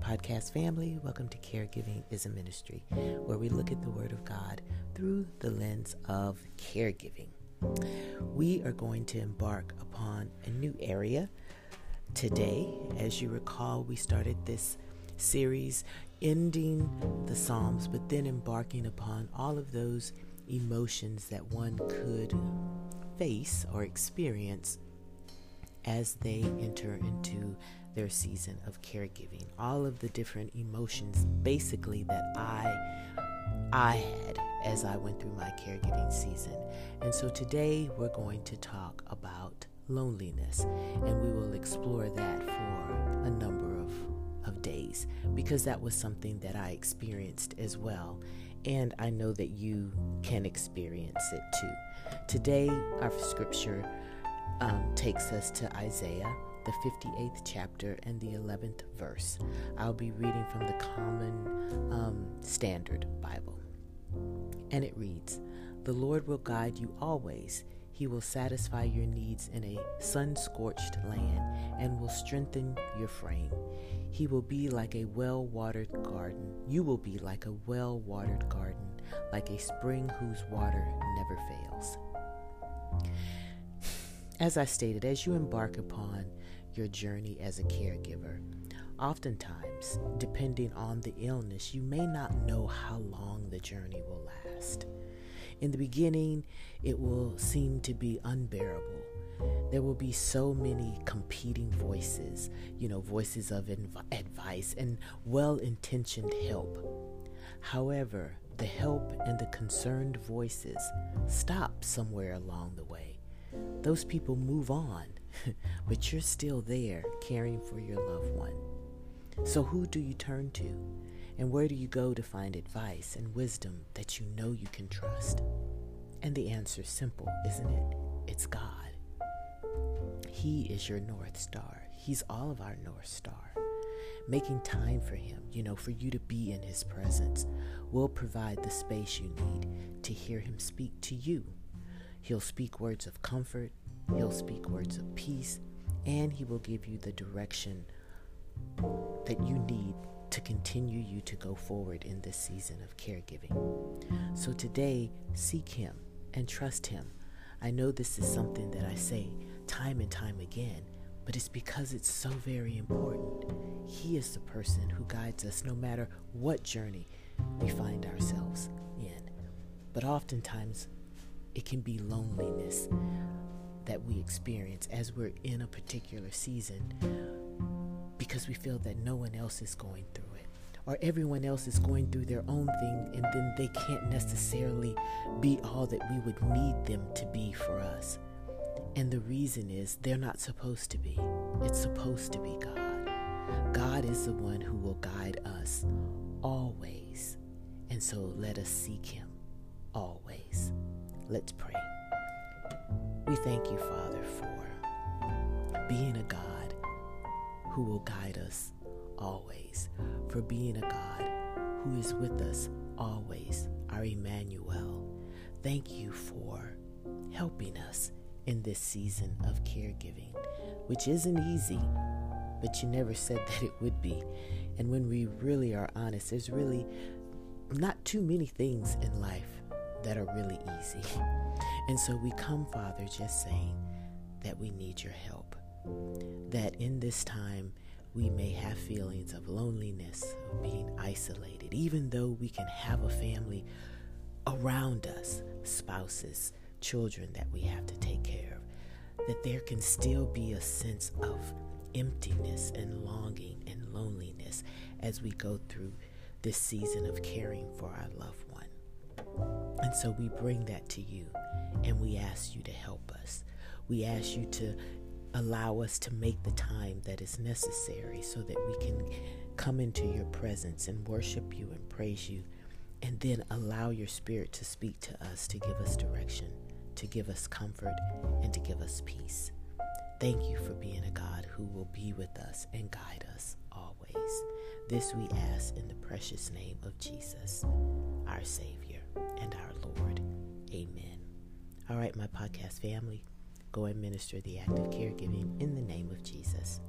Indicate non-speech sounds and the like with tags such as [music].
podcast family. Welcome to Caregiving is a Ministry, where we look at the Word of God through the lens of caregiving. We are going to embark upon a new area today. As you recall, we started this series ending the Psalms, but then embarking upon all of those emotions that one could face or experience as they enter into their season of caregiving. All of the different emotions basically that I I had as I went through my caregiving season. And so today we're going to talk about loneliness and we will explore that for a number of of days because that was something that I experienced as well. And I know that you can experience it too. Today, our scripture um, takes us to Isaiah, the 58th chapter and the 11th verse. I'll be reading from the Common um, Standard Bible. And it reads The Lord will guide you always. He will satisfy your needs in a sun scorched land and will strengthen your frame. He will be like a well watered garden. You will be like a well watered garden, like a spring whose water never fails. As I stated, as you embark upon your journey as a caregiver, oftentimes, depending on the illness, you may not know how long the journey will last. In the beginning, it will seem to be unbearable. There will be so many competing voices, you know, voices of inv- advice and well intentioned help. However, the help and the concerned voices stop somewhere along the way. Those people move on, [laughs] but you're still there caring for your loved one. So, who do you turn to? And where do you go to find advice and wisdom that you know you can trust? And the answer is simple, isn't it? It's God. He is your North Star. He's all of our North Star. Making time for Him, you know, for you to be in His presence, will provide the space you need to hear Him speak to you He'll speak words of comfort, He'll speak words of peace, and He will give you the direction that you need to continue you to go forward in this season of caregiving. So today, seek Him and trust Him. I know this is something that I say time and time again, but it's because it's so very important. He is the person who guides us no matter what journey we find ourselves in. But oftentimes, it can be loneliness that we experience as we're in a particular season because we feel that no one else is going through it or everyone else is going through their own thing and then they can't necessarily be all that we would need them to be for us. And the reason is they're not supposed to be. It's supposed to be God. God is the one who will guide us always. And so let us seek Him always. Let's pray. We thank you, Father, for being a God who will guide us always, for being a God who is with us always, our Emmanuel. Thank you for helping us in this season of caregiving, which isn't easy, but you never said [laughs] that it would be. And when we really are honest, there's really not too many things in life that are really easy. And so we come, Father, just saying that we need your help. That in this time, we may have feelings of loneliness, of being isolated, even though we can have a family around us, spouses, children that we have to take care of, that there can still be a sense of emptiness and longing and loneliness as we go through this season of caring for our loved and so we bring that to you and we ask you to help us. We ask you to allow us to make the time that is necessary so that we can come into your presence and worship you and praise you, and then allow your spirit to speak to us, to give us direction, to give us comfort, and to give us peace. Thank you for being a God who will be with us and guide us always. This we ask in the precious name of Jesus, our Savior and our Lord. Amen. All right, my podcast family, go and minister the act of caregiving in the name of Jesus.